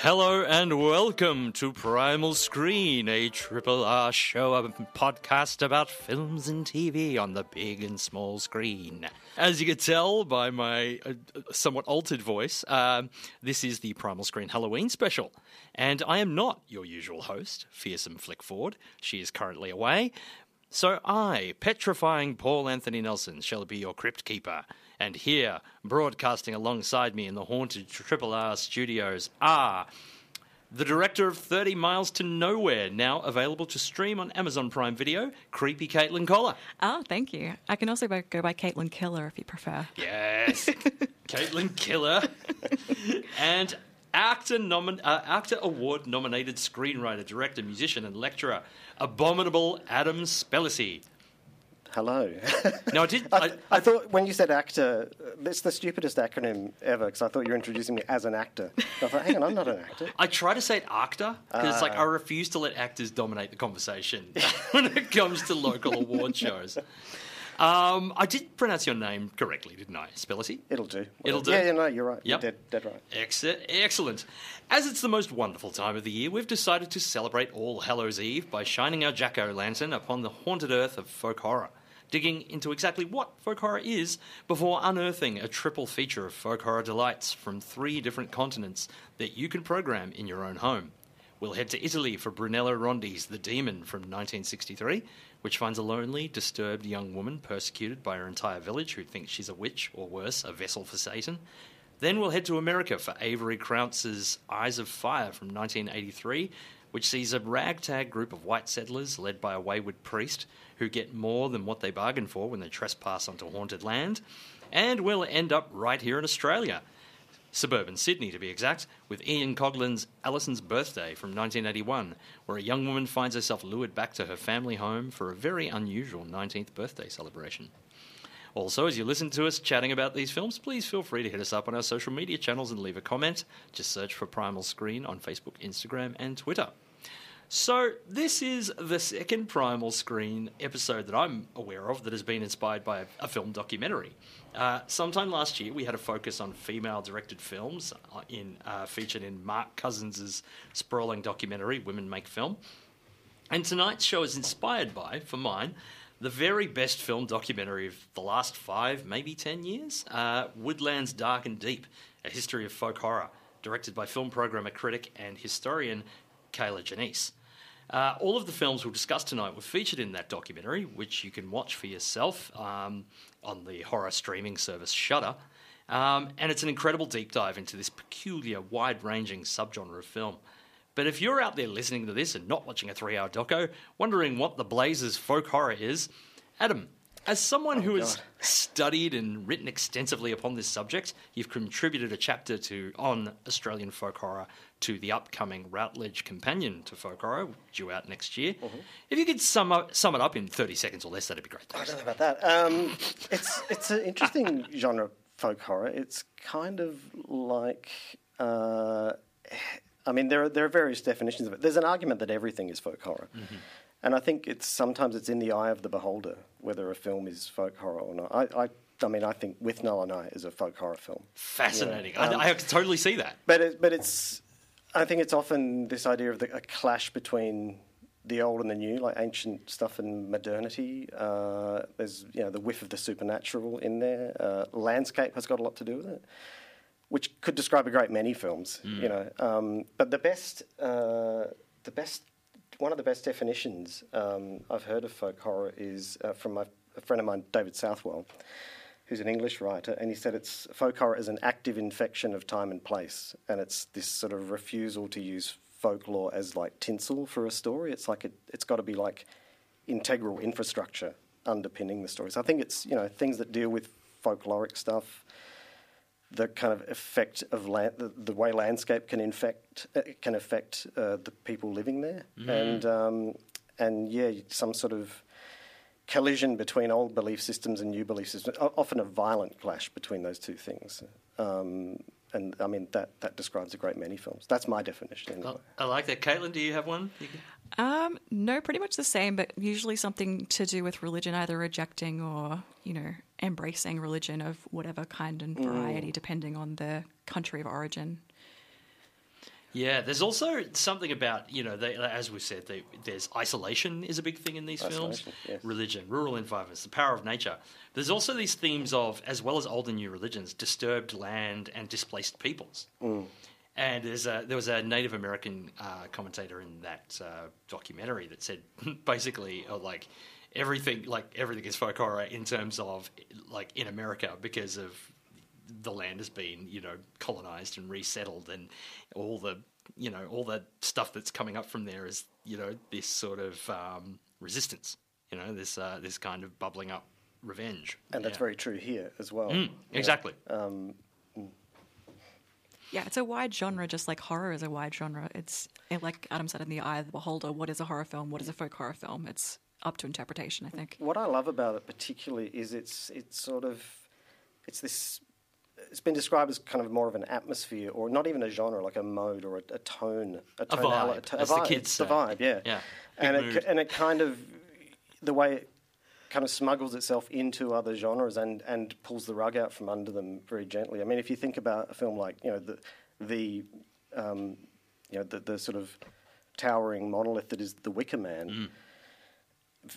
Hello and welcome to Primal Screen, a triple R show, a podcast about films and TV on the big and small screen. As you can tell by my uh, somewhat altered voice, um, this is the Primal Screen Halloween special. And I am not your usual host, Fearsome Flickford. She is currently away. So I, petrifying Paul Anthony Nelson, shall be your crypt keeper. And here, broadcasting alongside me in the haunted Triple R studios, are the director of 30 Miles to Nowhere, now available to stream on Amazon Prime Video, Creepy Caitlin Koller. Oh, thank you. I can also go by Caitlin Killer if you prefer. Yes, Caitlin Killer. and actor, nomin- uh, AACTA award nominated screenwriter, director, musician, and lecturer, Abominable Adam Spellacy. Hello. No, I did. I, I, I thought when you said actor, it's the stupidest acronym ever because I thought you were introducing me as an actor. I thought, hang on, I'm not an actor. I try to say it actor because it's like Ah. I refuse to let actors dominate the conversation when it comes to local award shows. Um, I did pronounce your name correctly, didn't I, Spellacy? It'll do. It'll do? Yeah, yeah, no, you're right. Yep. You're dead, dead right. Ex- excellent. As it's the most wonderful time of the year, we've decided to celebrate All Hallows Eve by shining our jack o' lantern upon the haunted earth of folk horror, digging into exactly what folk horror is before unearthing a triple feature of folk horror delights from three different continents that you can program in your own home. We'll head to Italy for Brunello Rondi's The Demon from 1963, which finds a lonely, disturbed young woman persecuted by her entire village who thinks she's a witch, or worse, a vessel for Satan. Then we'll head to America for Avery Crounse's Eyes of Fire from 1983, which sees a ragtag group of white settlers led by a wayward priest who get more than what they bargained for when they trespass onto haunted land. And we'll end up right here in Australia suburban Sydney to be exact, with Ian Coughlan's Alison's Birthday from 1981, where a young woman finds herself lured back to her family home for a very unusual 19th birthday celebration. Also, as you listen to us chatting about these films, please feel free to hit us up on our social media channels and leave a comment. Just search for Primal Screen on Facebook, Instagram, and Twitter. So, this is the second Primal Screen episode that I'm aware of that has been inspired by a, a film documentary. Uh, sometime last year, we had a focus on female-directed films, uh, in uh, featured in Mark Cousins' sprawling documentary "Women Make Film." And tonight's show is inspired by, for mine, the very best film documentary of the last five, maybe ten years uh, Woodlands Dark and Deep, a history of folk horror, directed by film programmer, critic, and historian Kier-La Janisse. Uh, all of the films we'll discuss tonight were featured in that documentary, which you can watch for yourself um, on the horror streaming service Shudder. Um, and it's an incredible deep dive into this peculiar, wide ranging subgenre of film. But if you're out there listening to this and not watching a three hour doco, wondering what the blazes folk horror is, Adam, as someone who has studied and written extensively upon this subject, you've contributed a chapter to on Australian folk horror to the upcoming Routledge Companion to Folk Horror, due out next year. If you could sum up, sum it up in 30 seconds or less, that'd be great. I don't know about that. Um, it's it's an interesting genre, folk horror. It's kind of like. Uh, I mean, there are there are various definitions of it. There's an argument that everything is folk horror, and I think it's sometimes it's in the eye of the beholder whether a film is folk horror or not. I, I, I mean, I think Withnail and I is a folk horror film. Fascinating. Yeah. Um, I, I can totally see that. But it, but it's I think it's often this idea of the, a clash between the old and the new, like ancient stuff and modernity. Uh, there's you know the whiff of the supernatural in there. Uh, landscape has got a lot to do with it, which could describe a great many films. You know, um, but the best uh, the best one of the best definitions um, I've heard of folk horror is uh, from my, a friend of mine, David Southwell who's an English writer, and he said it's folk horror is an active infection of time and place, and it's this sort of refusal to use folklore as like tinsel for a story. It's like it, it's got to be like integral infrastructure underpinning the stories. I think it's you know things that deal with folkloric stuff, the kind of effect of land, the, the way landscape can infect uh, can affect uh, the people living there, and um, and yeah, some sort of collision between old belief systems and new belief systems, often a violent clash between those two things. Um, and I mean, that, that describes a great many films. That's my definition. Anyway. I like that. Caitlin, do you have one? You Um, no, pretty much the same, but usually something to do with religion, either rejecting or, you know, embracing religion of whatever kind and variety, depending on the country of origin. Yeah, there's also something about you know, they, as we said, they, there's isolation is a big thing in these films. Yes. Religion, rural environments, the power of nature. There's also these themes of, as well as old and new religions, disturbed land and displaced peoples. And there's a, there was a Native American uh, commentator in that uh, documentary that said basically uh, like everything like everything is folk horror in terms of like in America because of the land has been you know colonized and resettled and all the you know all the stuff that's coming up from there is you know this sort of um, resistance you know this uh, this kind of bubbling up revenge and that's Yeah. very true here as well. Mm, exactly Yeah, it's a wide genre, just like horror is a wide genre. It's like Adam said in the Eye of the Beholder. What is a horror film? What is a folk horror film? It's up to interpretation, I think. What I love about it particularly is it's it's sort of it's this. It's been described as kind of more of an atmosphere, or not even a genre, like a mode or a, a tone, a, A tonal- vibe, to- as the kids It's the vibe, yeah, Yeah, and big it and it kind of the way it kind of smuggles itself into other genres and and pulls the rug out from under them very gently. I mean, if you think about a film like you know the the um, you know the, the sort of towering monolith that is the Wicker Man Mm.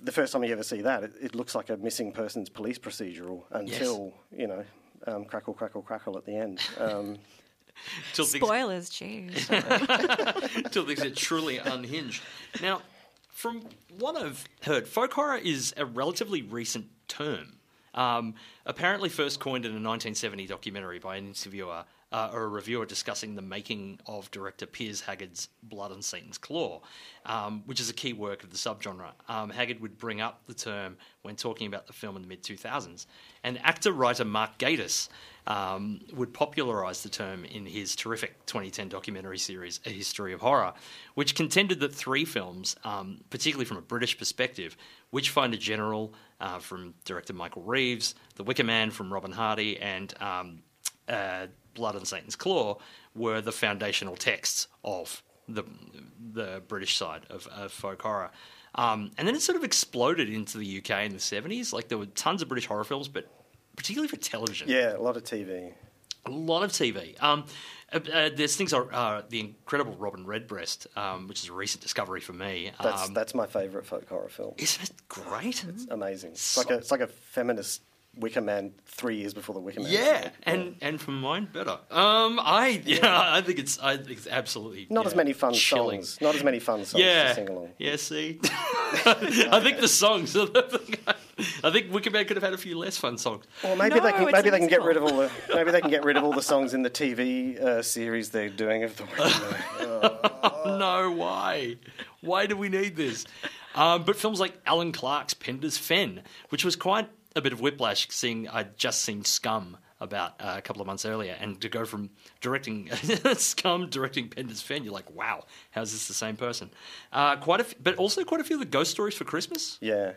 the first time you ever see that, it, it looks like a missing persons police procedural until you know um, crackle, crackle, crackle at the end. Um, Till things- Spoilers, jeez. until things get truly unhinged. Now, from what I've heard, folk horror is a relatively recent term. Um, apparently, first coined in a 1970 documentary by an interviewer uh, or a reviewer discussing the making of director Piers Haggard's Blood on Satan's Claw, um, which is a key work of the subgenre. Um, Haggard would bring up the term when talking about the film in the mid 2000s, and actor writer Mark Gatiss um, would popularise the term in his terrific 2010 documentary series, A History of Horror, which contended that three films, um, particularly from a British perspective, Witchfinder General uh, from director Michael Reeves, The Wicker Man from Robin Hardy, and um, uh, Blood on Satan's Claw, were the foundational texts of the the British side of, of folk horror. Um, and then it sort of exploded into the UK in the 70s. Like there were tons of British horror films, but particularly for television. yeah, a lot of TV. A lot of TV. Um, uh, uh, there's things like uh, the incredible Robin Redbreast, um, which is a recent discovery for me. That's um, that's my favourite folk horror film. isn't it great? It's amazing. It's So- like a it's like a feminist Wicker Man three years before the Wicker Man. Yeah, film. and and for mine better. Um, I yeah, I think it's I think it's absolutely not as many fun chilling. songs. Not as many fun songs Yeah, to sing along. yeah. See, I think the songs. Are the. I think Wicker Man could have had a few less fun songs. Well, maybe No, they can maybe they can get rid of all the maybe they can get rid of all the songs in the TV uh, series they're doing of the Wicker Man. no, why? Why do we need this? Um, but films like Alan Clarke's Penda's Fen, which was quite a bit of whiplash, seeing I'd just seen Scum about uh, a couple of months earlier, and to go from directing Scum directing Penda's Fen, you're like, wow, how's this the same person? Uh, quite a, f- but also quite a few of the Ghost Stories for Christmas yeah.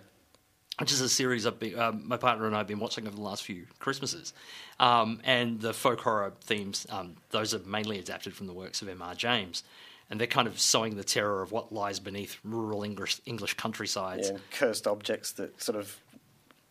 which is a series I've been, um, my partner and I have been watching over the last few Christmases. Um, and the folk horror themes, um, those are mainly adapted from the works of M.R. James. And they're kind of sowing the terror of what lies beneath rural English, English countrysides. yeah, cursed objects that sort of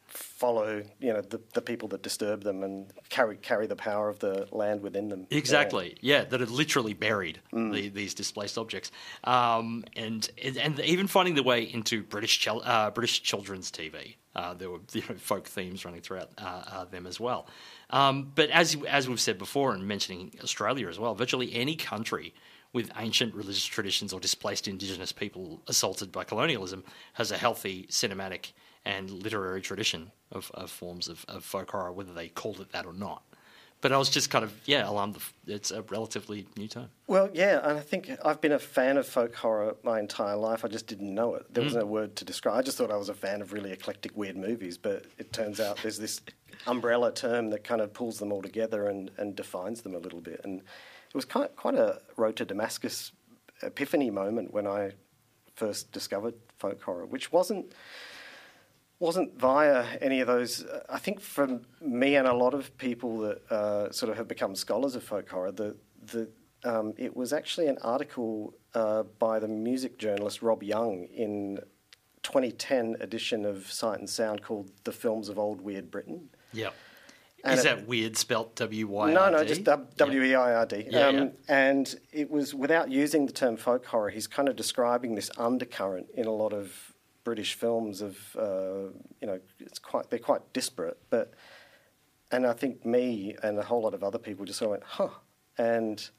follow, you know, the, the people that disturb them and carry carry the power of the land within them. Exactly, yeah, that had literally buried the, these displaced objects, um, and and even finding their way into British uh, British children's TV. Uh, there were you know, folk themes running throughout uh, uh, them as well. Um, but as as we've said before, and mentioning Australia as well, virtually any country with ancient religious traditions or displaced Indigenous people assaulted by colonialism has a healthy cinematic and literary tradition of, of forms of, of folk horror, whether they called it that or not. But I was just kind of yeah alarmed. It's a relatively new term. Well, yeah, and I think I've been a fan of folk horror my entire life. I just didn't know it. There Mm. was no word to describe. I just thought I was a fan of really eclectic, weird movies. But it turns out there's this umbrella term that kind of pulls them all together and, and defines them a little bit. And it was quite quite a road to Damascus epiphany moment when I first discovered folk horror, which wasn't wasn't via any of those. I think from me and a lot of people that uh, sort of have become scholars of folk horror, the the um, it was actually an article uh, by the music journalist Rob Young in 2010 edition of Sight and Sound called "The Films of Old Weird Britain." Yeah. And Is it- that weird spelt W Y? No, no, just W E I R D. Yeah, yeah. And it was without using the term folk horror. He's kind of describing this undercurrent in a lot of British films of, uh, you know, it's quite they're quite disparate. But and I think me and a whole lot of other people just sort of went, huh. And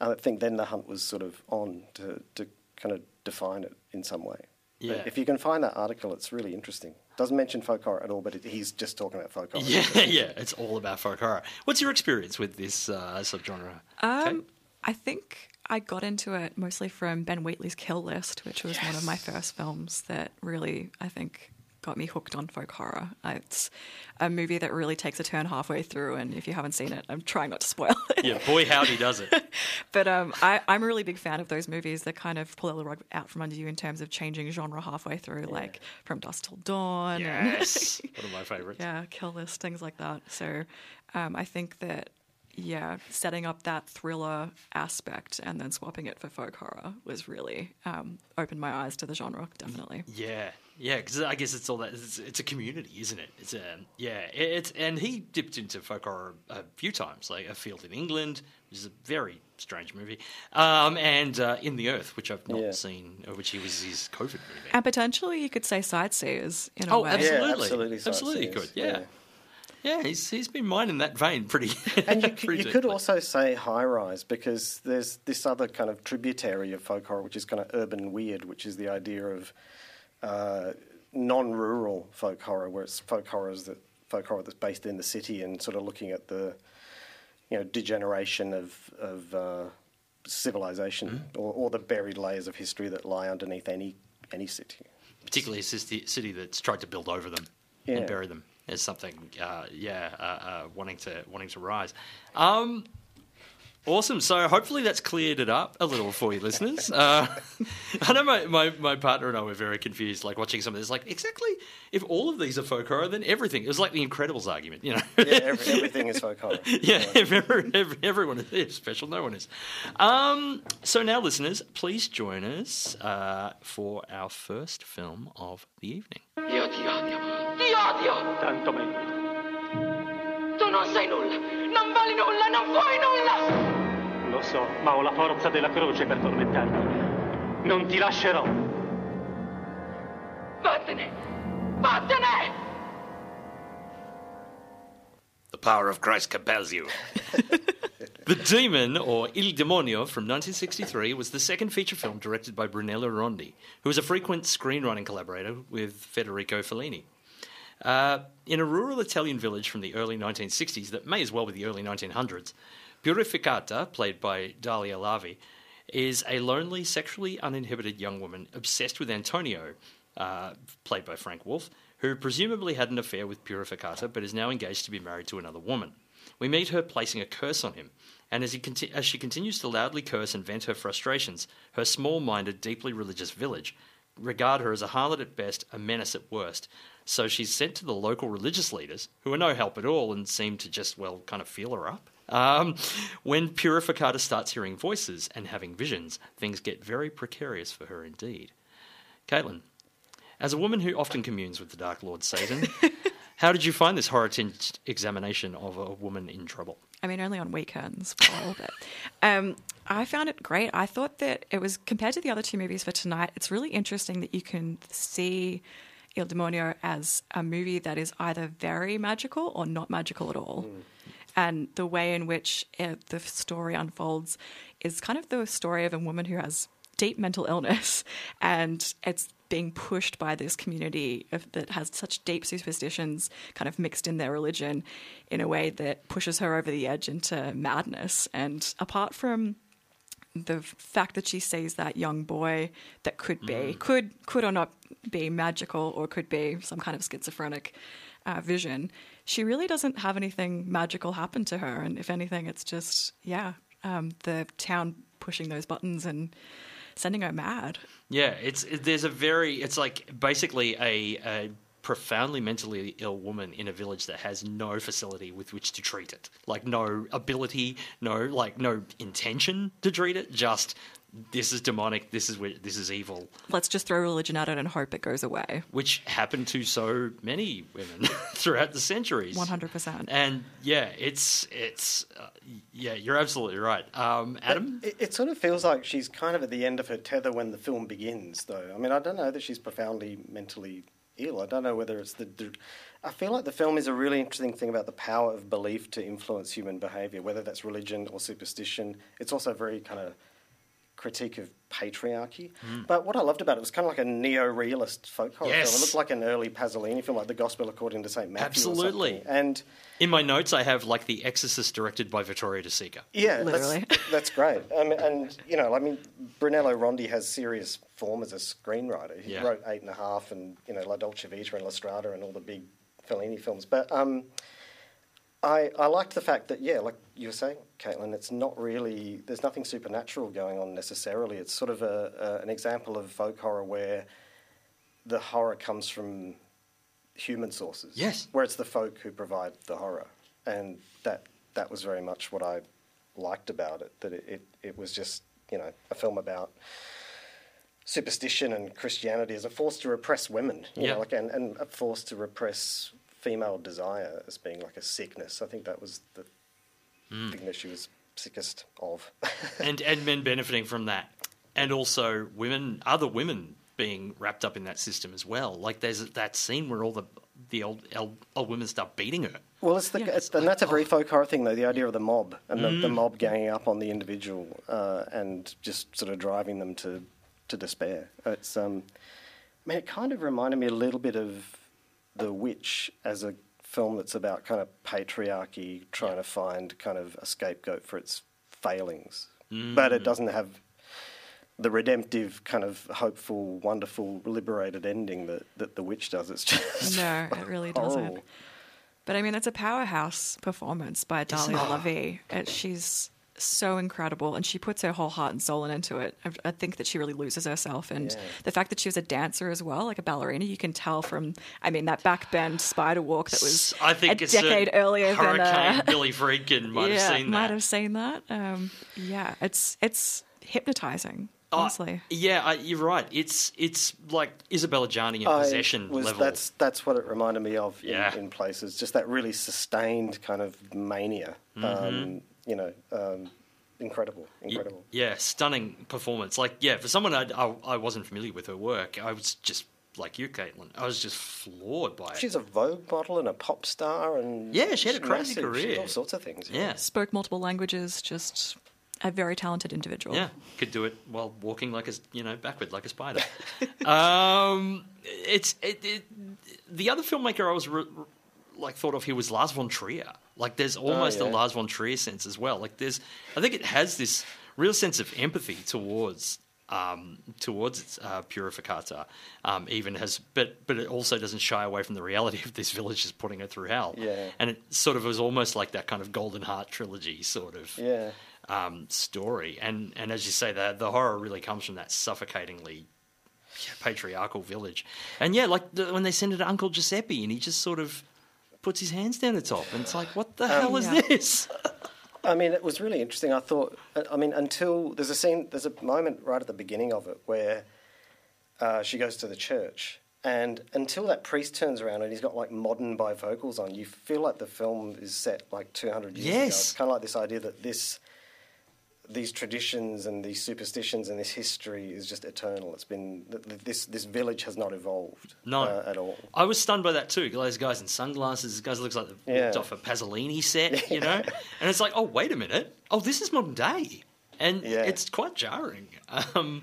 I think then the hunt was sort of on to to kind of define it in some way. But Yeah. if you can find that article, it's really interesting. Doesn't mention folk horror at all, but it, he's just talking about folk horror. Yeah, yeah, it's all about folk horror. What's your experience with this uh, subgenre? Um, I think I got into it mostly from Ben Wheatley's Kill List, which was one of my first films that really, I think, got me hooked on folk horror. Uh, It's a movie that really takes a turn halfway through, and if you haven't seen it, I'm trying not to spoil it. yeah, boy, howdy does it. But um, I, I'm a really big fan of those movies that kind of pull the rug out from under you in terms of changing genre halfway through, like From Dusk Till Dawn. Yes, one of my favorites. yeah, kill list, things like that. So um, I think that, yeah, setting up that thriller aspect and then swapping it for folk horror was really um, opened my eyes to the genre, definitely. Yeah, yeah, because I guess it's all that. It's, it's a community, isn't it? It's a yeah. it- It's and he dipped into folk horror a few times, like A Field in England, which is a very strange movie, um, and uh, In the Earth, which I've not Yeah. seen, uh, which he was his COVID movie. And potentially you could say Sightseers in a Oh, way. absolutely. Yeah, absolutely. Absolutely Sightseers, could, yeah. Yeah, he's he's been mining that vein pretty. And you, could- pretty you could also say high rise because there's this other kind of tributary of folk horror, which is kind of urban weird, which is the idea of uh, non-rural folk horror, where it's folk horrors that folk horror that's based in the city and sort of looking at the you know degeneration of of uh, civilization Mm-hmm. or, or the buried layers of history that lie underneath any any city. particularly a city, city that's tried to build over them Yeah. and bury them as something, uh, yeah, uh, uh, wanting to wanting to rise. Um, awesome. So hopefully that's cleared it up a little for you, listeners. Uh, I know my, my, my partner and I were very confused, like watching some of this. Like, exactly, if all of these are folk horror, then everything. It was like the Incredibles argument, you know. Yeah, every, everything is folk horror. Yeah, if ever, every, everyone is special, no one is. Um, so now, listeners, please join us uh, for our first film of the evening. Io ti odio. Tanto meglio. Tu non sei nulla! Non vali nulla! Non vuoi nulla! Lo so, ma ho la forza della croce per tormentarti. Non ti lascerò. Vattene! Vattene! The power of Christ compels you. the Demon, or Il Demonio, from 1963, was the second feature film directed by Brunello Rondi, who was a frequent screenwriting collaborator with Federico Fellini. Uh, in a rural Italian village from the early 1960s that may as well be the early 1900s, Purificata, played by Daliah Lavi, is a lonely, sexually uninhibited young woman obsessed with Antonio, uh, played by Frank Wolff, who presumably had an affair with Purificata but is now engaged to be married to another woman. We meet her placing a curse on him, and as, conti- as she continues to loudly curse and vent her frustrations, her small minded, deeply religious village regard her as a harlot at best, a menace at worst. So she's sent to the local religious leaders, who are no help at all and seem to just, well, kind of feel her up. Um, when Purificata starts hearing voices and having visions, things get very precarious for her indeed. Caitlin, as a woman who often communes with the Dark Lord Satan, how did you find this horror tinged examination of a woman in trouble? I mean, only on weekends for a little bit. Um, I found it great. I thought that it was, compared to the other two movies for tonight, it's really interesting that you can see Il Demonio as a movie that is either very magical or not magical at all. And the way in which it, the story unfolds is kind of the story of a woman who has deep mental illness and it's being pushed by this community of, that has such deep superstitions kind of mixed in their religion in a way that pushes her over the edge into madness. And apart from the fact that she sees that young boy that could be could could or not be magical or could be some kind of schizophrenic uh, vision she really doesn't have anything magical happen to her. And if anything it's just yeah um, the town pushing those buttons and sending her mad. Yeah, it's it, there's a very it's like basically a, a profoundly mentally ill woman in a village that has no facility with which to treat it. Like no ability, no like no intention to treat it. Just this is demonic. This is wi- this is evil. Let's just throw religion at it and hope it goes away. Which happened to so many women throughout the centuries. 100%. And yeah, it's it's uh, yeah, you're absolutely right. Um, Adam, It, it sort of feels like she's kind of at the end of her tether when the film begins, though. I mean, I don't know that she's profoundly mentally ill. I don't know whether it's the. I feel like the film is a really interesting thing about the power of belief to influence human behaviour, whether that's religion or superstition. It's also very kind of critique of patriarchy. But what I loved about it was kind of like a neo-realist folk horror Yes. film. It looked like an early Pasolini film, like The Gospel According to Saint Matthew. Absolutely. something. And in my notes, I have like The Exorcist directed by Vittorio De Sica. Yeah, Literally. That's, that's great. Um, and, you know, I mean, Brunello Rondi has serious form as a screenwriter. He Yeah. wrote Eight and a Half and, you know, La Dolce Vita and La Strada and all the big Fellini films. But um, I, I liked the fact that, yeah, like you were saying, Caitlin, it's not really, there's nothing supernatural going on necessarily. It's sort of a, a, an example of folk horror where the horror comes from human sources. Yes. Where it's the folk who provide the horror. And that that was very much what I liked about it. That it, it, it was just, you know, a film about superstition and Christianity as a force to repress women. You Yeah. know, like and, and a force to repress female desire as being like a sickness. I think that was the Hmm. thing that she was sickest of. and and men benefiting from that, and also women, other women being wrapped up in that system as well. Like there's that scene where all the the old old, old women start beating her. Well, it's the, Yeah. it's, and that's a very folk horror thing, though. The idea of the mob and the, the Mm. mob ganging up on the individual uh, and just sort of driving them to to despair. It's um, I mean, it kind of reminded me a little bit of The Witch as a film that's about kind of patriarchy trying to find kind of a scapegoat for its failings, but Mm. it doesn't have the redemptive kind of hopeful, wonderful, liberated ending that, that The Witch does. It's just No, it really horrible. doesn't. But I mean, it's a powerhouse performance by Daliah. It, she's so incredible, and she puts her whole heart and soul into it. I, I think that she really loses herself, and Yeah. the fact that she was a dancer as well, like a ballerina, you can tell from. I mean, that backbend spider walk that was I think a it's decade a earlier than Hurricane uh, Billy Friedkin might yeah, have seen might that. have seen that. Um, yeah, it's it's hypnotizing. Oh, Honestly, yeah, I, you're right. It's it's like Isabelle Adjani in I possession was- level. That's that's what it reminded me of in, Yeah. in places. Just that really sustained kind of mania. Mm-hmm. Um, you know, um, incredible, incredible. Yeah, stunning performance. Like, yeah, for someone I, I, I wasn't familiar with her work, I was just like you, Caitlin. I was just floored by it. She's a Vogue model and a pop star, and Yeah, she had a crazy massive. She did career. all sorts of things. yeah, spoke multiple languages. Just a very talented individual. yeah, could do it while walking like a s- you know backward like a spider. um, it's it, it, the other filmmaker I was re- re- like thought of here was Lars von Trier. Like, there's almost a Oh, yeah. Lars von Trier sense as well. Like, there's I think it has this real sense of empathy towards. Um, towards its uh, purificata, um, even has, but but it also doesn't shy away from the reality of this village is putting her through hell. Yeah. and it sort of was almost like that kind of Golden Heart trilogy sort of Yeah. um, story. And and as you say, the the horror really comes from that suffocatingly patriarchal village. And yeah, like the, when they send it to Uncle Giuseppe, and he just sort of puts his hands down the top, and it's like, what the hell is yeah. this? I mean, it was really interesting. I thought, I mean, until there's a scene, there's a moment right at the beginning of it where uh, she goes to the church, and until that priest turns around and he's got like modern bifocals on, you feel like the film is set like 200 years ago. Yes. It's kind of like this idea that this, these traditions and these superstitions and this history is just eternal. It's been th- th- this this village has not evolved No. uh, at all. I was stunned by that too. Those guys in sunglasses, This guy looks like they've Yeah. walked off a Pasolini set, you know. and it's like, oh wait a minute, oh this is modern day, and Yeah. it's quite jarring. Um,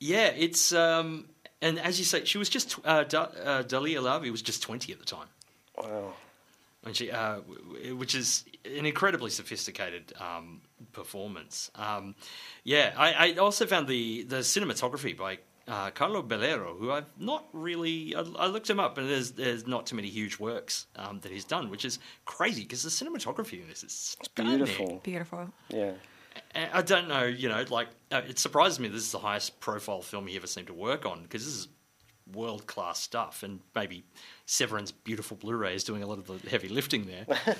yeah, it's um, and as you say, she was just uh, da- uh, Daliah Lavi was just twenty at the time. Wow. When she, uh, w- w- which is an incredibly sophisticated um, performance. Um, yeah, I, I also found the the cinematography by uh, Carlo Bellero, who I've not really. I, I looked him up, and there's there's not too many huge works um, that he's done, which is crazy because the cinematography in this is stunning. Beautiful. Beautiful. Yeah. And I don't know, you know, like uh, it surprises me. This is the highest profile film he ever seemed to work on because this is world class stuff, and maybe Severin's beautiful Blu-ray is doing a lot of the heavy lifting there.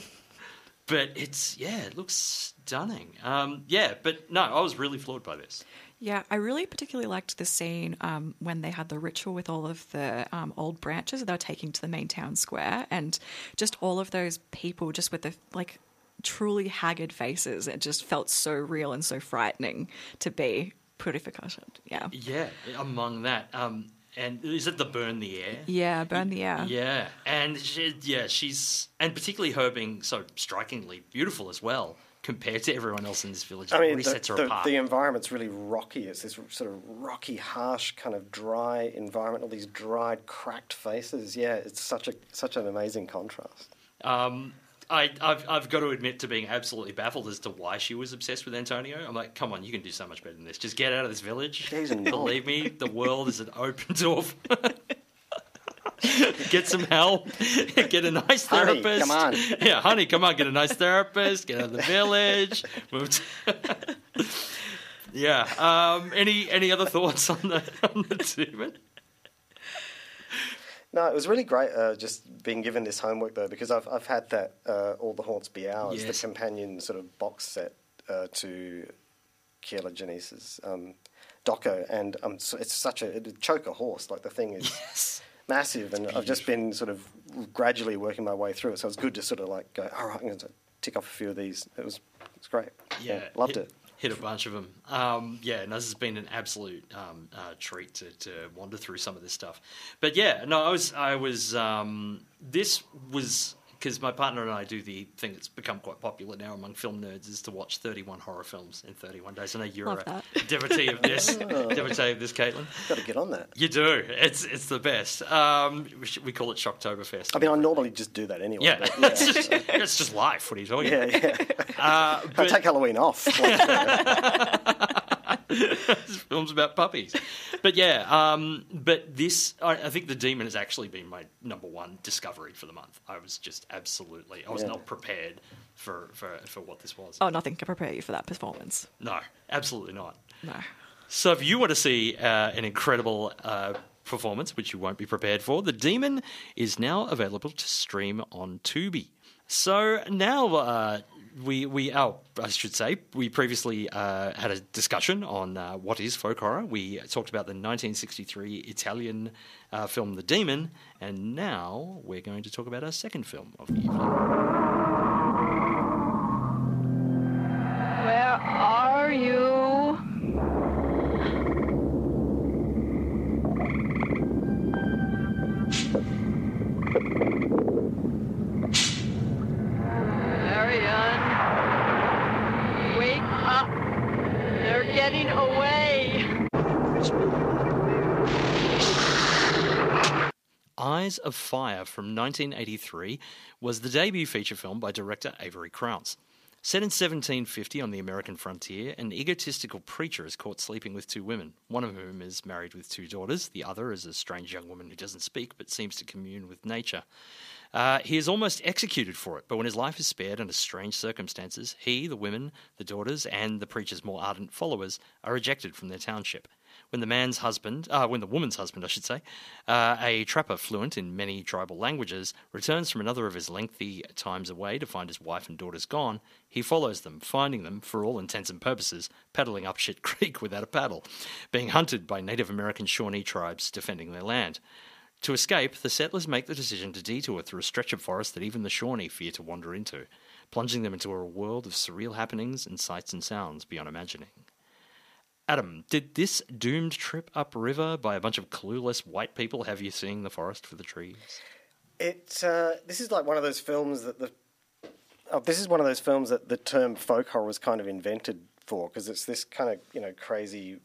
but it's yeah, it looks stunning. Um, yeah, but no, I was really floored by this. Yeah, I really particularly liked the scene um, when they had the ritual with all of the um, old branches that they were taking to the main town square, and just all of those people just with the like truly haggard faces. It just felt so real and so frightening to be purificated. Yeah, Yeah, among that, um, and is it the burn the air? yeah, burn the air. Yeah, and she, yeah, she's and particularly her being so strikingly beautiful as well compared to everyone else in this village. I mean, really the, sets her the, apart. the environment's really rocky. It's this sort of rocky, harsh, kind of dry environment. All these dried, cracked faces. Yeah, it's such a such an amazing contrast. Um, I, I've, I've got to admit to being absolutely baffled as to why she was obsessed with Antonio. I'm like, come on, you can do so much better than this. Just get out of this village. He's a knob. Believe me, the world is an open door. get some help. Get a nice Honey, therapist. come on. Yeah, honey, come on. Get a nice therapist. Get out of the village. Move to- yeah. Um, any any other thoughts on the on the demon? No, it was really great uh, just being given this homework though, because I've I've had that uh, All the Haunts Be Ours, Yes. the companion sort of box set uh, to Kier-La Janisse's um, doco, and um, so it's such a it'd choke a horse. Like the thing is Yes. massive, and I've just been sort of gradually working my way through it. So it's good to sort of like go, all right, I'm going to tick off a few of these. It was it's great. Yeah, loved hit, it. Hit a bunch of them. Um, yeah, and this has been an absolute um, uh, treat to, to wander through some of this stuff. But yeah, no, I was, I was. Um, this was because my partner and I do the thing that's become quite popular now among film nerds is to watch 31 horror films in 31 days. I know you're Love a that. devotee of this, devotee of this, Caitlin. Got to get on that. You do. It's it's the best. Um, we, should, we call it Shocktoberfest. I mean, I normally just do that anyway. yeah, but it's, just, it's just life. What are you talking yeah, about? yeah. Uh, I take Halloween off. This film's about puppies. But yeah, um, but this, I, I think The Demon has actually been my number one discovery for the month. I was just absolutely, I was Yeah. not prepared for, for, for what this was. Oh, nothing can prepare you for that performance. No, absolutely not. No. So if you want to see uh, an incredible uh, performance, which you won't be prepared for, The Demon is now available to stream on Tubi. So now uh, we we oh I should say we previously uh, had a discussion on uh, what is folk horror. We talked about the 1963 Italian uh, film The Demon, and now we're going to talk about our second film of the evening. Eyes of Fire from 1983 was the debut feature film by director Avery Crounse. Set in 1750 on the American frontier, an egotistical preacher is caught sleeping with two women, one of whom is married with two daughters, the other is a strange young woman who doesn't speak but seems to commune with nature. Uh, he is almost executed for it, but when his life is spared under strange circumstances, he, the women, the daughters, and the preacher's more ardent followers are ejected from their township. When the man's husband, uh, when the woman's husband, I should say, uh, a trapper fluent in many tribal languages, returns from another of his lengthy times away to find his wife and daughters gone, he follows them, finding them, for all intents and purposes, paddling up shit creek without a paddle, being hunted by Native American Shawnee tribes defending their land. To escape, the settlers make the decision to detour through a stretch of forest that even the Shawnee fear to wander into, plunging them into a world of surreal happenings and sights and sounds beyond imagining. Adam, did this doomed trip upriver by a bunch of clueless white people have you seeing the forest for the trees? It uh, this is like one of those films that the oh, this is one of those films that the term folk horror was kind of invented for because it's this kind of you know crazy,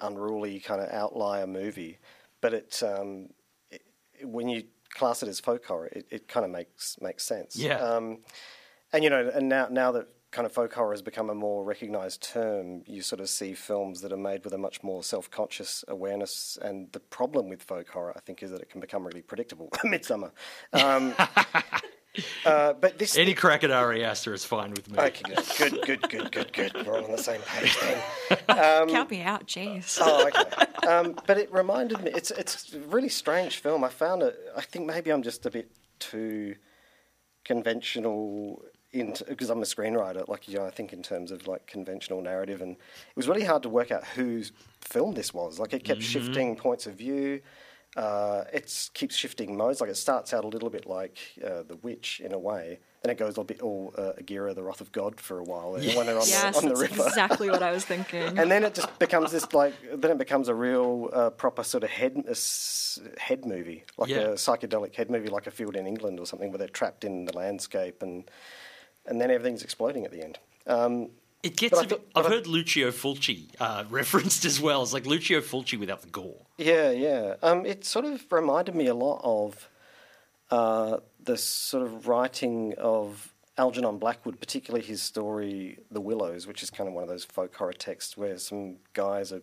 unruly kind of outlier movie, but it, um, it when you class it as folk horror, it, it kind of makes makes sense. Yeah. Um, and you know, and now now that kind of folk horror has become a more recognised term, you sort of see films that are made with a much more self-conscious awareness. And the problem with folk horror, I think, is that it can become really predictable. Midsommar. Um, Uh, but this Any crack at Ari Aster is fine with me. Okay, good, good, good, good, good. We're all on the same page then. Count me out, jeez. Oh, okay. Um, but it reminded me. It's it's a really strange film. I found it. I think maybe I'm just a bit too conventional because I'm a screenwriter. Like you know, I think in terms of like conventional narrative, and it was really hard to work out whose film this was. Like it kept shifting points of view. Uh, it keeps shifting modes. Like it starts out a little bit like uh, The Witch in a way, then it goes a bit all uh, Aguirre, the Wrath of God, for a while when they're on, yes, the, on the river. exactly what I was thinking. And then it just becomes this like. Then it becomes a real uh, proper sort of head s- head movie, like Yeah. a psychedelic head movie, like a Field in England or something, where they're trapped in the landscape and and then everything's exploding at the end. Um, It gets. Bit- I've I- heard Lucio Fulci uh, referenced as well. It's like Lucio Fulci without the gore. Yeah, yeah. Um, it sort of reminded me a lot of uh, the sort of writing of Algernon Blackwood, particularly his story "The Willows," which is kind of one of those folk horror texts where some guys are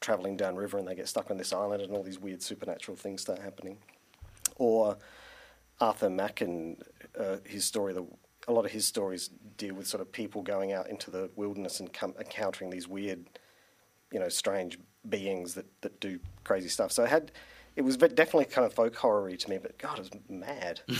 traveling downriver and they get stuck on this island and all these weird supernatural things start happening. Or Arthur Machen, uh, his story, the, a lot of his stories deal with sort of people going out into the wilderness and come, encountering these weird, you know, strange beings that, that do crazy stuff. So it had, it was definitely kind of folk horror to me, but God, it was mad.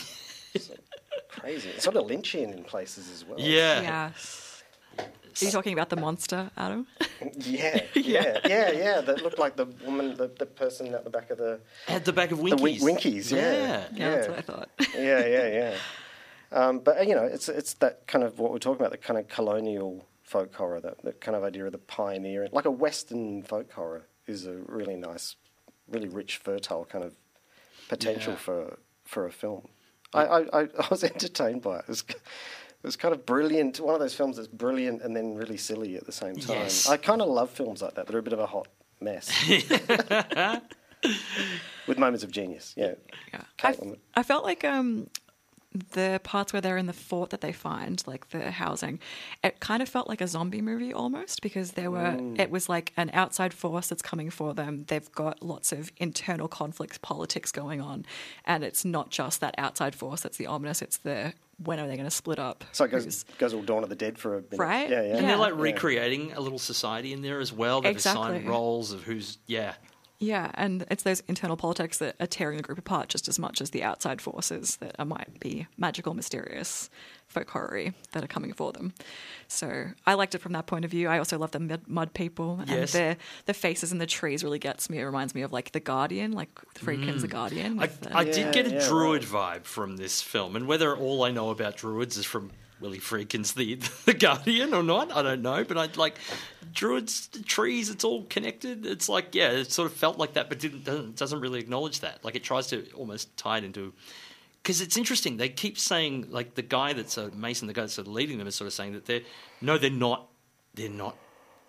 It's like crazy. It's sort of Lynchian in places as well. Yeah. yes. Are you talking about the monster, Adam? Yeah, yeah, yeah, yeah. That looked like the woman, the, the person at the back of the. At the back of The Winkies. Win- Winkies, yeah. Yeah. Yeah, that's what I thought. yeah, yeah, yeah. Um, but you know, it's it's that kind of what we're talking about, the kind of colonial folk horror, that, that kind of idea of the pioneer, like a Western folk horror, is a really nice, really rich, fertile kind of potential Yeah. for for a film. I, I, I I was entertained by it. It was, it was kind of brilliant. One of those films that's brilliant and then really silly at the same time. Yes. I kind of love films like that. They're a bit of a hot mess. With moments of genius, yeah. Yeah. I, I felt like um, the parts where they're in the fort that they find, like the housing, it kind of felt like a zombie movie almost because there were mm. it was like an outside force that's coming for them. They've got lots of internal conflicts, politics going on, and it's not just that outside force that's the ominous. It's the when are they going to split up? So it goes, goes all Dawn of the Dead for a minute. Right? Yeah, yeah. And Yeah. they're like Yeah. recreating a little society in there as well. They've assigned Exactly. roles of who's yeah. Yeah, and it's those internal politics that are tearing the group apart just as much as the outside forces that are, might be magical, mysterious, folk horror that are coming for them. So I liked it from that point of view. I also love the mud, mud people Yes. and the the faces in the trees really gets me. It reminds me of like the Guardian, like Friedkin's The Guardian. Mm. I, the- I Yeah, did get a yeah, druid vibe from this film, and whether all I know about druids is from Willie Friedkin's The the Guardian or not, I don't know. But I like druids, trees. It's all connected. It's like yeah, it sort of felt like that, but didn't doesn't, doesn't really acknowledge that. Like it tries to almost tie it into. Because it's interesting, they keep saying like the guy that's a Mason, the guy that's sort of leading them, is sort of saying that they're no, they're not, they're not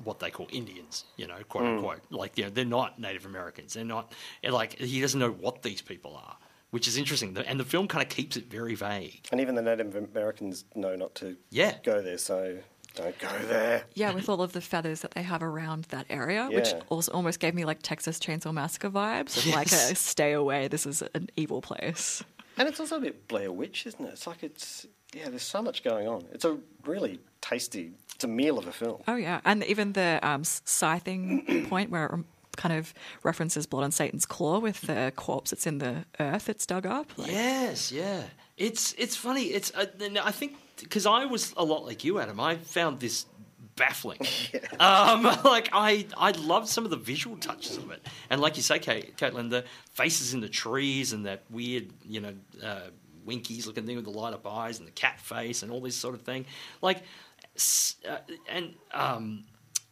what they call Indians, you know, quote hmm. unquote. Like, you know, they're not Native Americans. They're not, like, he doesn't know what these people are, which is interesting. And the film kind of keeps it very vague. And even the Native Americans know not to Yeah. go there, so don't go there. yeah, with all of the feathers that they have around that area, which also almost gave me like Texas Chainsaw Massacre vibes of like a stay away. This is an evil place. And it's also a bit Blair Witch, isn't it? It's like it's yeah. There's so much going on. It's a really tasty. It's a meal of a film. Oh yeah, and even the um, scything point where it rem- kind of references blood on Satan's claw with the corpse that's in the earth that's dug up. Like, Yes, yeah. It's it's funny. It's uh, I think because I was a lot like you, Adam. I found this baffling. Um, like I I loved some of the visual touches of it, and like you say, Kate, Caitlin, the faces in the trees and that weird, you know, uh, winkies looking thing with the light up eyes and the cat face and all this sort of thing. Like, uh, and um,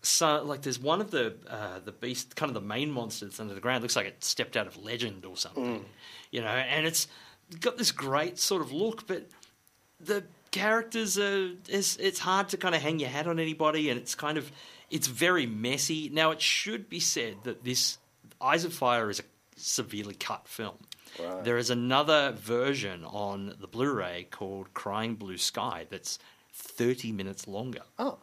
so like there's one of the uh, the beast, kind of the main monster that's under the ground. Looks like it stepped out of Legend or something, you know. And it's got this great sort of look, but the characters are it's, it's hard to kind of hang your hat on anybody, and it's kind of it's very messy. Now it should be said that this Eyes of Fire is a severely cut film. Right. There is another version on the Blu-ray called Crying Blue Sky that's 30 minutes longer. Oh,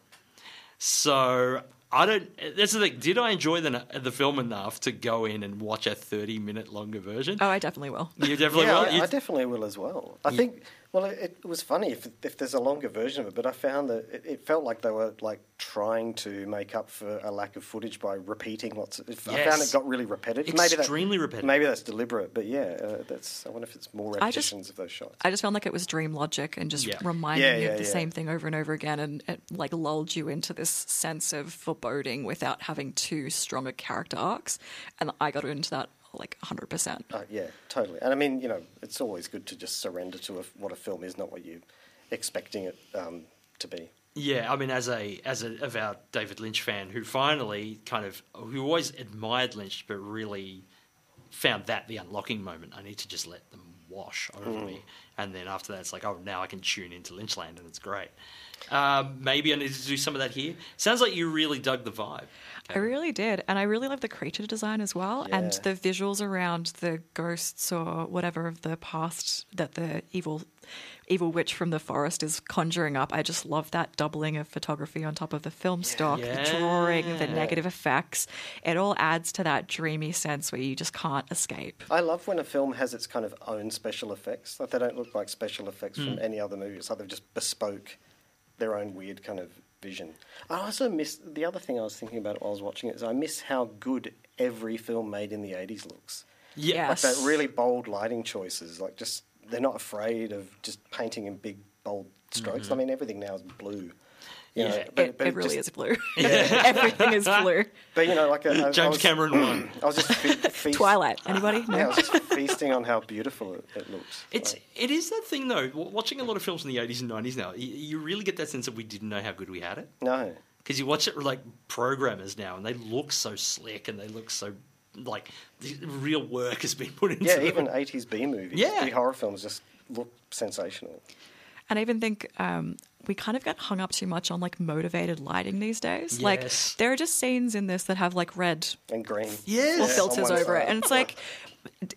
So I don't. That's the thing. Did I enjoy the the film enough to go in and watch a thirty minute longer version? Oh, I definitely will. You definitely yeah, will. I, I definitely will as well. I think Well, it, it was funny if, if there's a longer version of it, but I found that it, it felt like they were like trying to make up for a lack of footage by repeating lots. Of, I found it got really repetitive. Extremely maybe that, repetitive. Maybe that's deliberate, but yeah, uh, that's. I wonder if it's more I just- repetitions of those shots. I just found like it was dream logic and just Yeah. reminding Yeah, you of the yeah. same thing over and over again, and it like lulled you into this sense of foreboding without having too strong a character arcs. And I got into that like 100%. Uh, yeah, totally. And I mean, you know, it's always good to just surrender to a, what a film is, not what you're expecting it um, to be. Yeah, I mean, as a as a avowed David Lynch fan, who finally kind of who always admired Lynch, but really found that the unlocking moment. I need to just let them wash over me, and then after that, it's like, oh, now I can tune into Lynchland, and it's great. Um, maybe I need to do some of that here. Sounds like you really dug the vibe. I really did. And I really love the creature design as well. And the visuals around the ghosts or whatever of the past that the evil evil witch from the forest is conjuring up. I just love that doubling of photography on top of the film stock, the drawing, the negative effects. It all adds to that dreamy sense where you just can't escape. I love when a film has its kind of own special effects. Like they don't look like special effects Hmm. from any other movie. It's like they've just bespoke their own weird kind of vision. I also miss the other thing I was thinking about while I was watching it is I miss how good every film made in the eighties looks. Yeah, Like that really bold lighting choices. Like just they're not afraid of just painting in big bold strokes. I mm-hmm. mean everything now is blue. You know, Yeah. but, It, but it really just- is blue. Everything is blue. But you know, like a, I- I James was- Cameron won. I was just fe- feast- Twilight. Anybody? Yeah, I No. was just feasting on how beautiful it, it looks. It's Like- it is that thing though. Watching a lot of films in the eighties and nineties now, you, you really get that sense that we didn't know how good we had it. no. because you watch it like programmers now, and they look so slick and they look so like the real work has been put into Yeah, even 80s B movies, Yeah. B horror films just look sensational. And I even think um, we kind of get hung up too much on like motivated lighting these days. Like there are just scenes in this that have like red And green. Yes. or Yeah, filters on one over it, and it's like,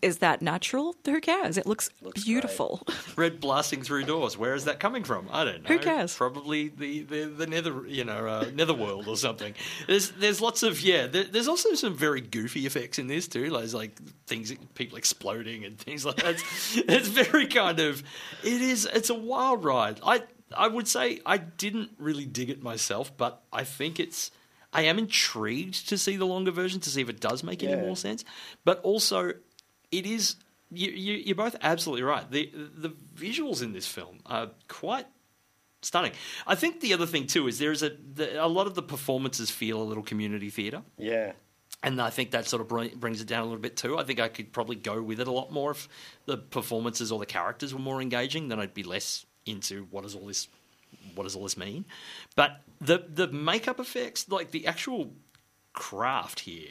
is that natural? Who cares? It looks, Looks beautiful. red blasting through doors. Where is that coming from? I don't know. Who cares? Probably the, the, the nether you know uh, netherworld or something. There's there's lots of yeah. There, there's also some very goofy effects in this too. Like, like things people exploding and things like that. It's, it's very kind of it is. It's a wild ride. I I would say I didn't really dig it myself, but I think it's. I am intrigued to see the longer version to see if it does make any more sense. But also, it is you, you, you're both absolutely right. The the visuals in this film are quite stunning. I think the other thing too is there is a the, a lot of the performances feel a little community theatre. Yeah. And I think that sort of brings it down a little bit too. I think I could probably go with it a lot more if the performances or the characters were more engaging. Then I'd be less into what does all this, what does all this mean. But the the makeup effects, like the actual craft here,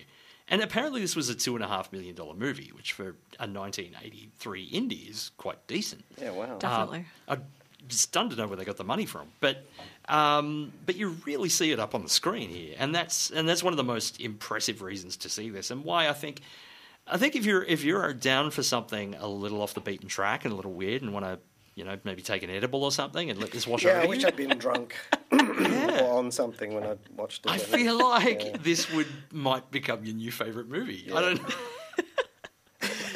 and apparently this was a two and a half million dollar movie, which for a 1983 indie is quite decent. Yeah, wow. Definitely. Uh, I'm stunned to know where they got the money from, but um, but you really see it up on the screen here, and that's and that's one of the most impressive reasons to see this, and why I think I think if you're if you're down for something a little off the beaten track and a little weird, and want to you know maybe take an edible or something and let this wash Yeah, over I wish you. I'd been drunk or on something when I watched it. I feel like Yeah. this would might become your new favorite movie. I don't.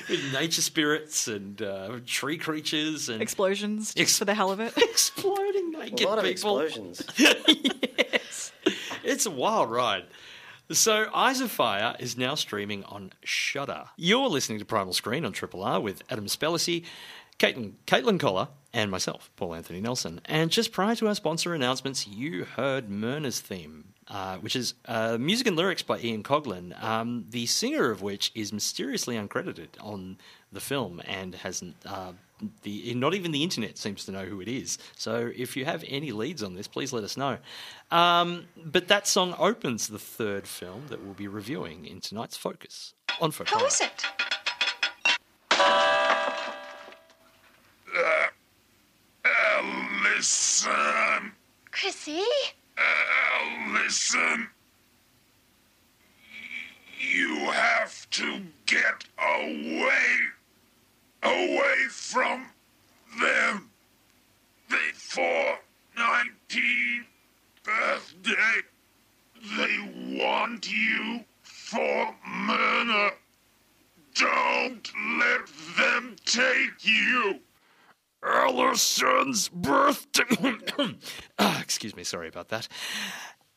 With nature spirits and uh, tree creatures and Explosions, just Ex- for the hell of it. exploding a lot of people. explosions. yes. It's a wild ride. So, Eyes of Fire is now streaming on Shudder. You're listening to Primal Screen on Triple R with Adam Spellisy, Caitlin, Caitlin Koller, and myself, Paul Anthony Nelson. And just prior to our sponsor announcements, you heard Myrna's theme, uh, which is uh, music and lyrics by Ian Coughlan, um, the singer of which is mysteriously uncredited on the film and hasn't. Uh, the, not even the internet seems to know who it is. So if you have any leads on this, please let us know. Um, but that song opens the third film that we'll be reviewing in tonight's Focus on Focus. Who is it? Listen, Chrissy? You have to get away, away from them. Before 19th birthday, they want you for murder. Don't let them take you. Allison's birthday. Ah, excuse me, sorry about that.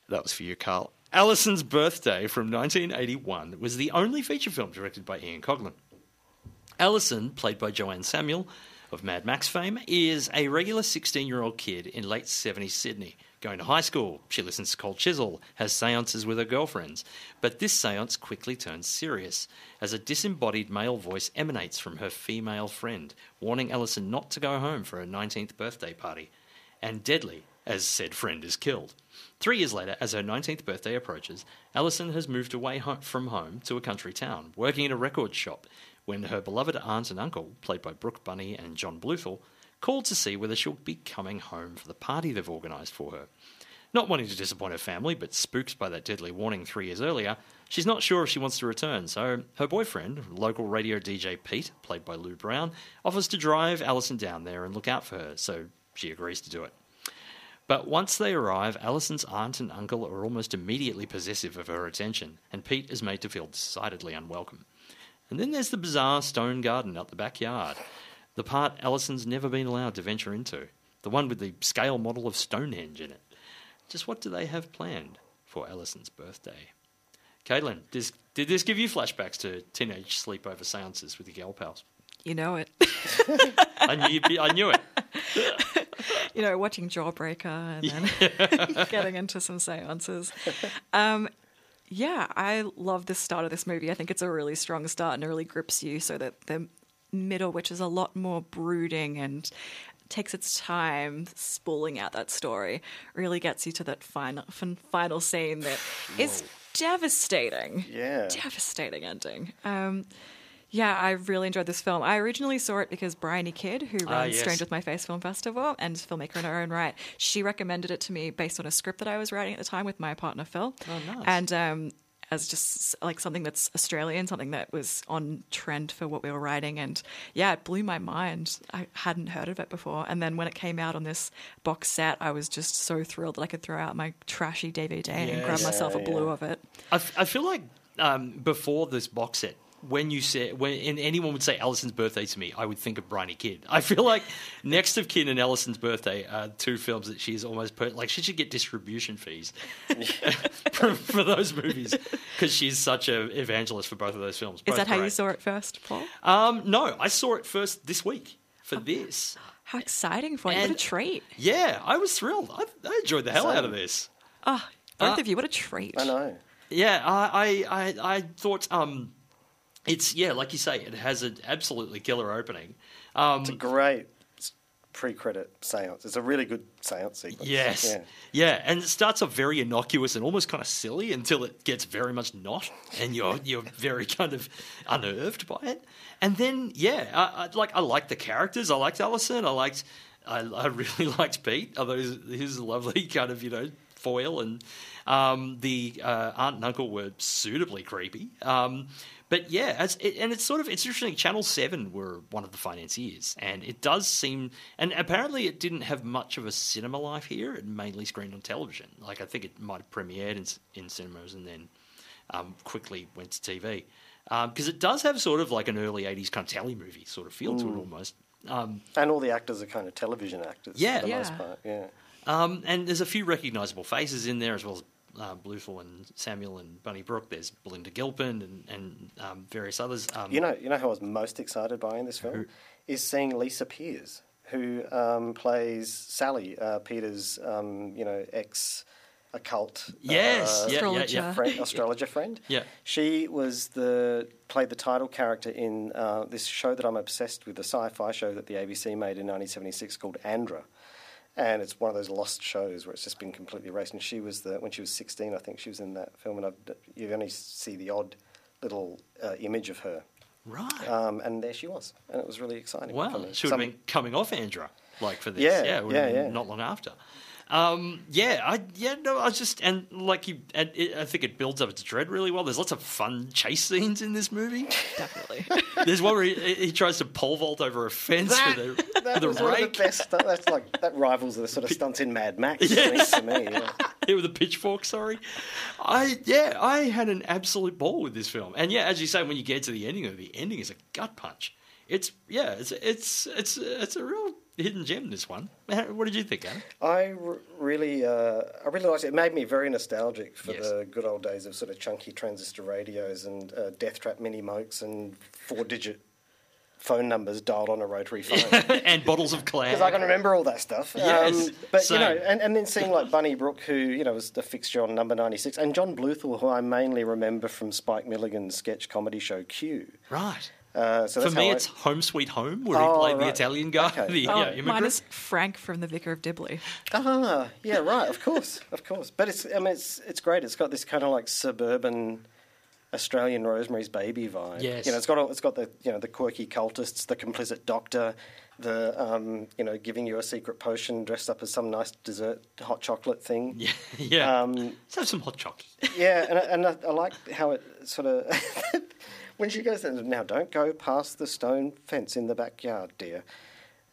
That was for you, Carl. Allison's Birthday from 1981 was the only feature film directed by Ian Coughlan. Allison, played by Joanne Samuel of Mad Max fame, is a regular 16 year old kid in late 70s Sydney. Going to high school, she listens to Cold Chisel, has seances with her girlfriends. But this seance quickly turns serious as a disembodied male voice emanates from her female friend, warning Allison not to go home for her 19th birthday party. And deadly, as said friend is killed. Three years later, as her 19th birthday approaches, Allison has moved away ho- from home to a country town, working in a record shop, when her beloved aunt and uncle, played by Brooke Bunny and John Bluthal, call to see whether she'll be coming home for the party they've organised for her. Not wanting to disappoint her family, but spooked by that deadly warning three years earlier, she's not sure if she wants to return, so her boyfriend, local radio DJ Pete, played by Lou Brown, offers to drive Allison down there and look out for her, so she agrees to do it. But once they arrive, Allison's aunt and uncle are almost immediately possessive of her attention, and Pete is made to feel decidedly unwelcome. And then there's the bizarre stone garden out the backyard, the part Allison's never been allowed to venture into, the one with the scale model of Stonehenge in it. Just what do they have planned for Allison's birthday? Caitlin, does, did this give you flashbacks to teenage sleepover seances with your gal pals? You know it. I knew, be- I knew it. you know, watching Jawbreaker and then getting into some seances. Um, yeah, I love the start of this movie. I think it's a really strong start and it really grips you so that the middle, which is a lot more brooding and takes its time spooling out that story, really gets you to that final, fin- final scene that is devastating. Yeah. Devastating ending. Um, yeah, I really enjoyed this film. I originally saw it because Briony Kidd, who runs Ah, yes. Strange with My Face Film Festival and is a filmmaker in her own right, she recommended it to me based on a script that I was writing at the time with my partner Phil. Oh, nice. And um, as just like something that's Australian, something that was on trend for what we were writing. And yeah, it blew my mind. I hadn't heard of it before. And then when it came out on this box set, I was just so thrilled that I could throw out my trashy DVD and grab Yes. myself a Yeah, blue yeah. of it. I, f- I feel like um, before this box set, when you said when and anyone would say Allison's birthday to me, I would think of Briony Kidd. I feel like next of kin and Allison's birthday are two films that she's almost put like she should get distribution fees for, for those movies because she's such an evangelist for both of those films. Is Both that how you saw it first, Paul? Um, no, I saw it first this week for this. How exciting for you. What a treat. Yeah, I was thrilled. I, I enjoyed the hell out of this. Oh, both Uh, of you, what a treat. I know. Yeah, I, I, I, I thought um, it's yeah, like you say, it has an absolutely killer opening. Um, It's a great pre-credit seance. It's a really good seance sequence. yes, Yeah. yeah, and it starts off very innocuous and almost kind of silly until it gets very much not, and you're you're very kind of unnerved by it. And then yeah, I, I like I liked the characters. I liked Allison. I liked I, I really liked Pete. Although he's, he's a lovely kind of you know foil and um, the uh, aunt and uncle were suitably creepy. Um, but yeah, as it, and it's sort of it's interesting. Channel Seven were one of the financiers, and it does seem. And apparently, it didn't have much of a cinema life here. It mainly screened on television. Like I think it might have premiered in, in cinemas and then um, quickly went to TV because it does have sort of like an early '80s kind of telly movie sort of feel to it almost. Um, And all the actors are kind of television actors Yeah. for the most part. Yeah. um, and there's a few recognisable faces in there as well as uh, Bluthal and Samuel and Bunney Brooke. There's Belinda Giblin and, and um, various others. Um, You know, you know who I was most excited by in this film is seeing Lisa Peers, who um, plays Sally, uh, Peter's, um, you know, ex occult. Yes, uh, yeah, yeah, yeah. Astrologer. friend, astrologer friend. Yeah. She was the played the title character in uh, this show that I'm obsessed with, the sci-fi show that the ABC made in 1976 called Andra. And it's one of those lost shows where it's just been completely erased. And she was the when she was 16, I think she was in that film, and I've, you only see the odd little uh, image of her. Right. Um, and there she was, and it was really exciting. Wow, she would have been coming off Andra, like for this. Yeah, yeah, yeah, yeah. not long after. Um, yeah, I yeah no, I just and like you, and it, I think it builds up its dread really well. There's lots of fun chase scenes in this movie. Definitely. There's one where he, he tries to pole vault over a fence That, with a, that with was one of the best. That's like that rivals the sort of stunts in Mad Max. Yes. to me. yeah. with a pitchfork. Sorry, I yeah, I had an absolute ball with this film, and yeah, as you say, when you get to the ending of it, the ending is a gut punch. It's yeah, it's it's it's it's a real hidden gem. This one. What did you think, Adam? I r- really, uh, I really liked it. It made me very nostalgic for Yes. the good old days of sort of chunky transistor radios and uh, death trap mini mokes and four-digit phone numbers dialed on a rotary phone. and bottles of clam. Because I can remember all that stuff. Yes, um, but same. you know, and, and then seeing like Bunney Brooke, who you know was the fixture on Number Ninety Six, and John Bluthal, who I mainly remember from Spike Milligan's sketch comedy show Q. Right. Uh, so For me, I- it's Home Sweet Home, where he Oh, played the. Italian guy, Okay. the Oh, yeah, immigrant. mine is Frank from The Vicar of Dibley. Ah, yeah, right. Of course, of course. But it's, I mean, it's it's great. It's got this kind of like suburban Australian Rosemary's Baby vibe. Yes. You know, it's got all, it's got the you know the quirky cultists, the complicit doctor, the um, you know giving you a secret potion dressed up as some nice dessert hot chocolate thing. Yeah, yeah. Um, Let's have some hot chocolate. yeah, and and I, I like how it sort of when she goes there, now don't go past the stone fence in the backyard, dear.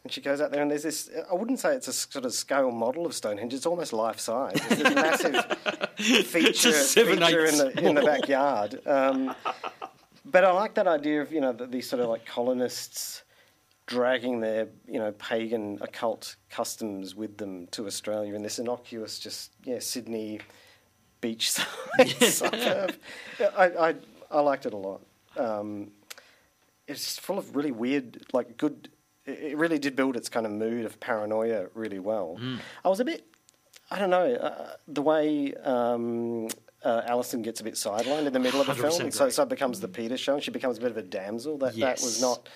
And she goes out there, and there's this. I wouldn't say it's a sort of scale model of Stonehenge. It's almost life size. It's this massive feature, feature in the in the backyard. Um, but I like that idea of you know the, these sort of like colonists dragging their you know pagan occult customs with them to Australia in this innocuous just yeah Sydney beachside suburb. I, I I liked it a lot. Um, it's full of really weird like good. It really did build its kind of mood of paranoia really well. I was a bit I don't know uh, the way. Um, uh, Alison gets a bit sidelined in the middle of the film, and so, so it becomes the Peter show, and she becomes a bit of a damsel. That that was not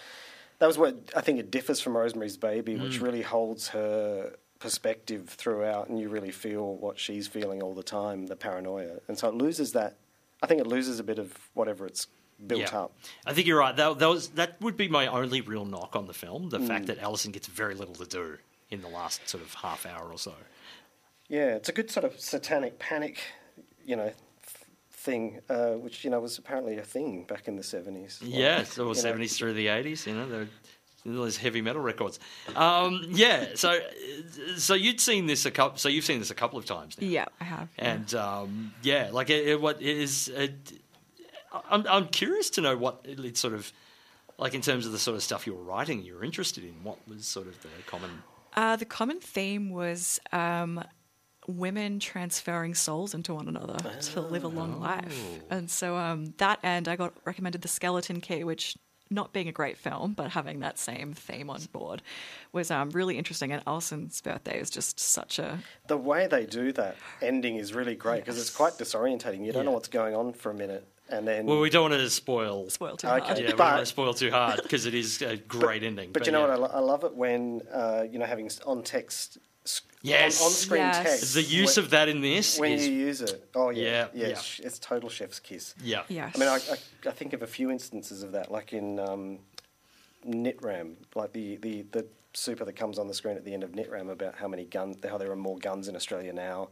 that was what I think it differs from Rosemary's Baby, Mm. which really holds her perspective throughout, and you really feel what she's feeling all the time, the paranoia, and so it loses that. I think it loses a bit of whatever it's built Yeah. up. I think you're right. That, that was that would be my only real knock on the film: the Mm. fact that Alison gets very little to do in the last sort of half hour or so. Yeah, it's a good sort of satanic panic, you know, th- thing, uh, which you know was apparently a thing back in the seventies. Yeah, so you know, seventies through the eighties. You know, there- those heavy metal records. Um, yeah, so so you'd seen this a couple. So you've seen this a couple of times now. Yeah, I have. yeah. And um, yeah, like it, it, what is? It, I'm I'm curious to know what it, it's sort of like in terms of the sort of stuff you were writing. You were interested in. What was sort of the common? Uh, the common theme was um, women transferring souls into one another to live a long life. And so um, that and I got recommended The Skeleton Key, which, not being a great film, but having that same theme on board, was um, really interesting. And Alison's birthday is just such a. The way they do that ending is really great because it's quite disorientating. You don't know what's going on for a minute, and then Well, we don't want to spoil. Spoil too Okay. hard. Yeah, we don't want to spoil too hard because it is a great ending. But, you know yeah. what? I, lo- I love it when uh, you know having on text, Yes. on, screen Yes. text. The use when, of that in this when is you use it. Oh yeah, Yeah, yeah. yeah. It's, it's total chef's kiss. yeah, Yes. I mean, I, I, I think of a few instances of that, like in um, Nitram, like the, the, the super that comes on the screen at the end of Nitram about how many guns, how there are more guns in Australia now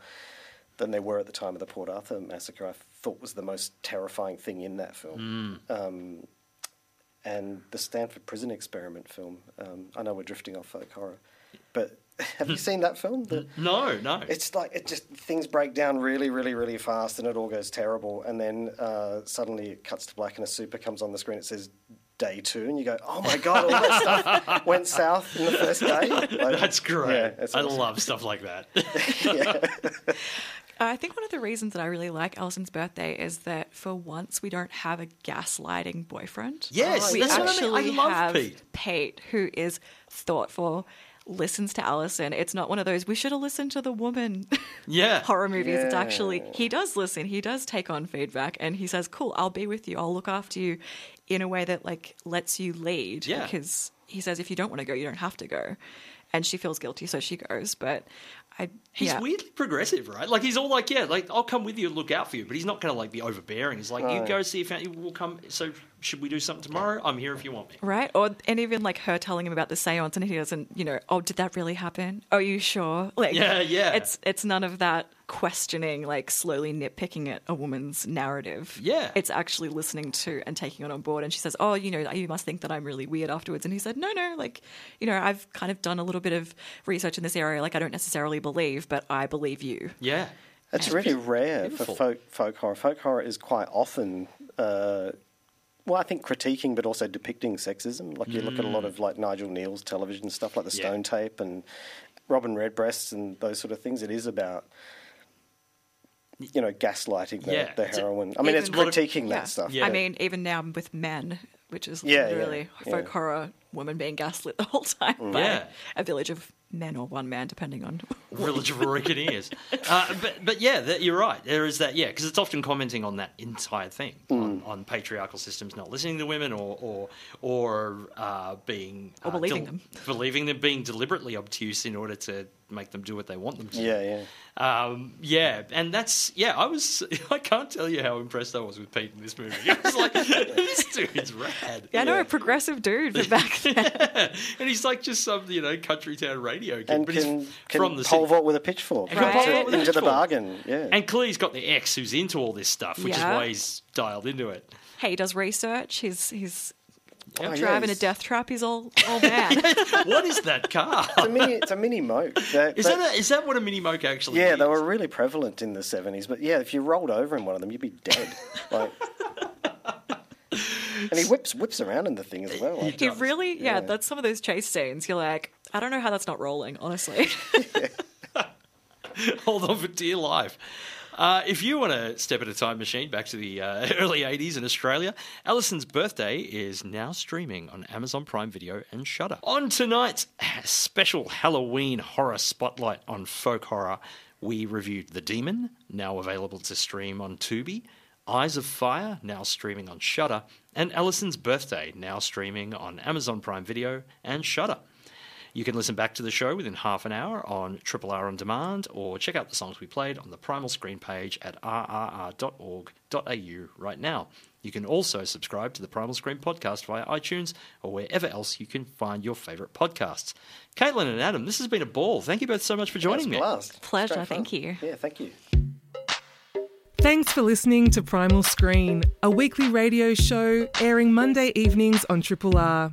than there were at the time of the Port Arthur massacre. I thought was the most terrifying thing in that film. Um, and the Stanford Prison Experiment film. Um, I know we're drifting off folk horror, but have you seen that film? The, No, no. it's like it just things break down really, really, really fast, and it all goes terrible. And then uh, suddenly it cuts to black, and a super comes on the screen. It says day two, and you go, "Oh my god, all that stuff went south in the first day." Like, That's great. Yeah, it's I love stuff like that. I think one of the reasons that I really like Alison's birthday is that for once we don't have a gaslighting boyfriend. Yes, we that's what I mean. actually I love have Pete. Pete, who is thoughtful, listens to Alison. It's not one of those we should have listened to the woman Yeah. horror movies. It's actually he does listen. He does take on feedback, and he says, "Cool, I'll be with you. I'll look after you," in a way that like lets you lead. Yeah. Because he says, if you don't want to go, you don't have to go. And she feels guilty, so she goes. But I, He's yeah. weirdly progressive, right? Like he's all like, yeah, like I'll come with you, and look out for you, but he's not going to like be overbearing. He's like, you go see if you will come. So should we do something tomorrow? I'm here if you want me. Right? Or and even like her telling him about the seance and he doesn't, you know, oh, did that really happen? Are you sure? Like Yeah, yeah. It's it's none of that questioning, like slowly nitpicking at a woman's narrative. Yeah. It's actually listening to and taking it on board. And she says, Oh, you know, you must think that I'm really weird afterwards. And he said, No, no, like, you know, I've kind of done a little bit of research in this area. Like I don't necessarily believe, but I believe you. Yeah. It's really rare beautiful. for folk folk horror. Folk horror is quite often uh, well, I think critiquing, but also depicting sexism. Like you look at a lot Mm. of like Nigel Kneale's television stuff, like the Yeah. Stone Tape and Robin Redbreasts and those sort of things. It is about you know gaslighting the, Yeah, the heroine. I mean, it's Even- critiquing Yeah. that stuff. Yeah. I mean, even now with men, which is Yeah, yeah, literally folk yeah. horror, women being gaslit the whole time by Yeah. a village of men or one man, depending on. Village of Rory Kinnears. uh, but but yeah, that, you're right. There is that. Yeah, because it's often commenting on that entire thing on, Mm. on patriarchal systems not listening to women or or or uh, being Or uh, believing them. believing them being deliberately obtuse in order to make them do what they want them to. Yeah, yeah. Um, yeah, and that's yeah. I was I can't tell you how impressed I was with Pete in this movie. I was like, this dude's rad. Yeah, I know a progressive dude from back then. and he's like just some you know country town radio kid, And but can, he's can from the pole city. vault with a pitchfork And can pole into, vault with a into the bargain. Yeah. And clearly he's got the ex who's into all this stuff, which Yeah. is why he's dialed into it. hey, he does research. He's he's Oh, yeah, driving he's- a death trap. He's all all man. what is that car? It's a mini, it's a mini moke. They- Is they- that, a, is that what a mini moke actually yeah, is? they were really prevalent in the seventies. But yeah, if you rolled over in one of them, you'd be dead. like, and he whips whips around in the thing as well. Like, he really, yeah, Yeah. that's some of those chase scenes. You're like, I don't know how that's not rolling, honestly. Hold on for dear life. Uh, if you want to step in a time machine back to the uh, early 80s in Australia, Allison's birthday is now streaming on Amazon Prime Video and Shudder. On tonight's special Halloween horror spotlight on folk horror, we reviewed The Demon, now available to stream on Tubi, Eyes of Fire, now streaming on Shudder, and Allison's Birthday, now streaming on Amazon Prime Video and Shudder. You can listen back to the show within half an hour on Triple R on demand, or check out the songs we played on the Primal Screen page at rrr.org.au right now. You can also subscribe to the Primal Screen podcast via iTunes or wherever else you can find your favourite podcasts. Caitlin and Adam, this has been a ball. Thank you both so much for joining me. blast. Pleasure, Great fun. thank you. Yeah, thank you. Thanks for listening to Primal Screen, a weekly radio show airing Monday evenings on Triple R.